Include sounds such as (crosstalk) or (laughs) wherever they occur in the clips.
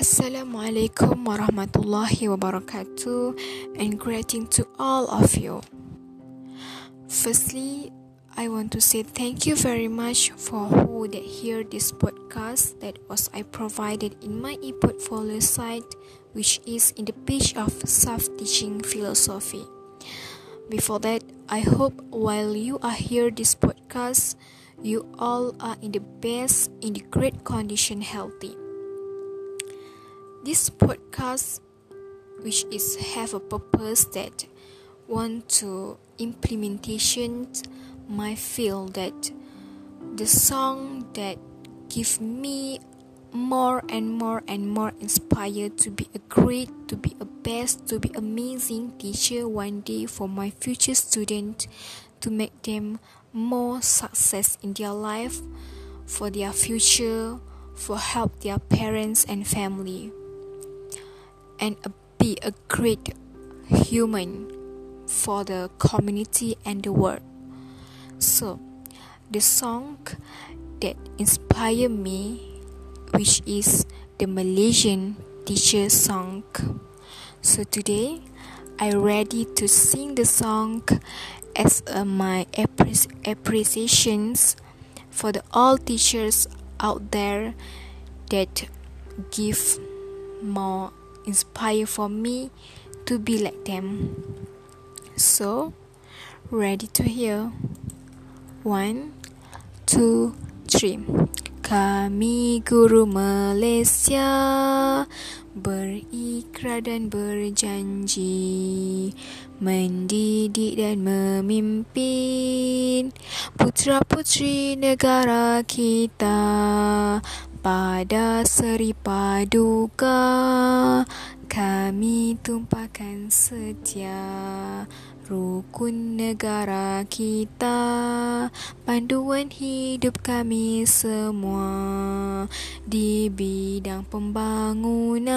Assalamualaikum warahmatullahi wabarakatuh and greeting to all of you. Firstly, I want to say thank you very much for who that hear this podcast that was I provided in my e-portfolio site which is in the page of self-teaching philosophy. Before that, I hope while you are here this podcast, you all are in the best, in the great condition, healthy. This podcast, which is have a purpose that want to implementation, my feel that the song that give me more and more and more inspired to be a great, to be a best, to be amazing teacher one day for my future student, to make them more success in their life, for their future, for help their parents and family, and be a great human for the community and the world. So, the song that inspired me which is the Malaysian teacher song. So today, I ready to sing the song as uh, my appreci- appreciations for the all teachers out there that give more inspire for me to be like them. So, ready to hear? One, two, three. Kami guru Malaysia berikrar dan berjanji mendidik dan memimpin putra putri negara kita pada seri paduka kami tumpahkan setia. Rukun negara kita panduan hidup kami semua. Di bidang pembangunan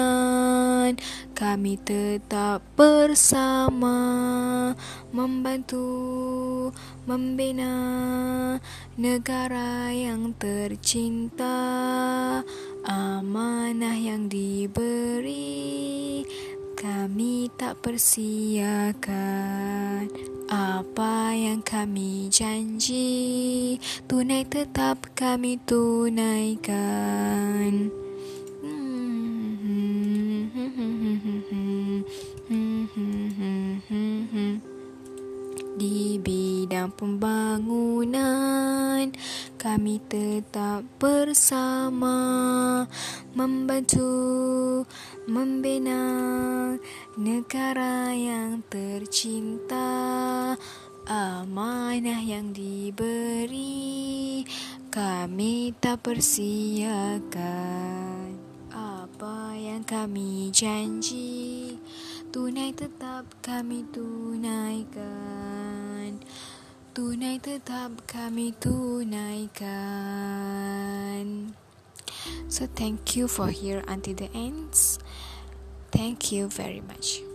kami tetap bersama. Membantu membina negara yang tercinta amanah yang diberi kami tak persiakan. Apa yang kami janji tunai tetap kami tunaikan. (laughs) Di bidang pembangunan kami tetap bersama membantu membina negara yang tercinta amanah yang diberi. Kami tak persiakan apa yang kami janji. Tunai tetap kami tunaikan tunai tetap kami tunaikan So thank you for here until the ends. Thank you very much.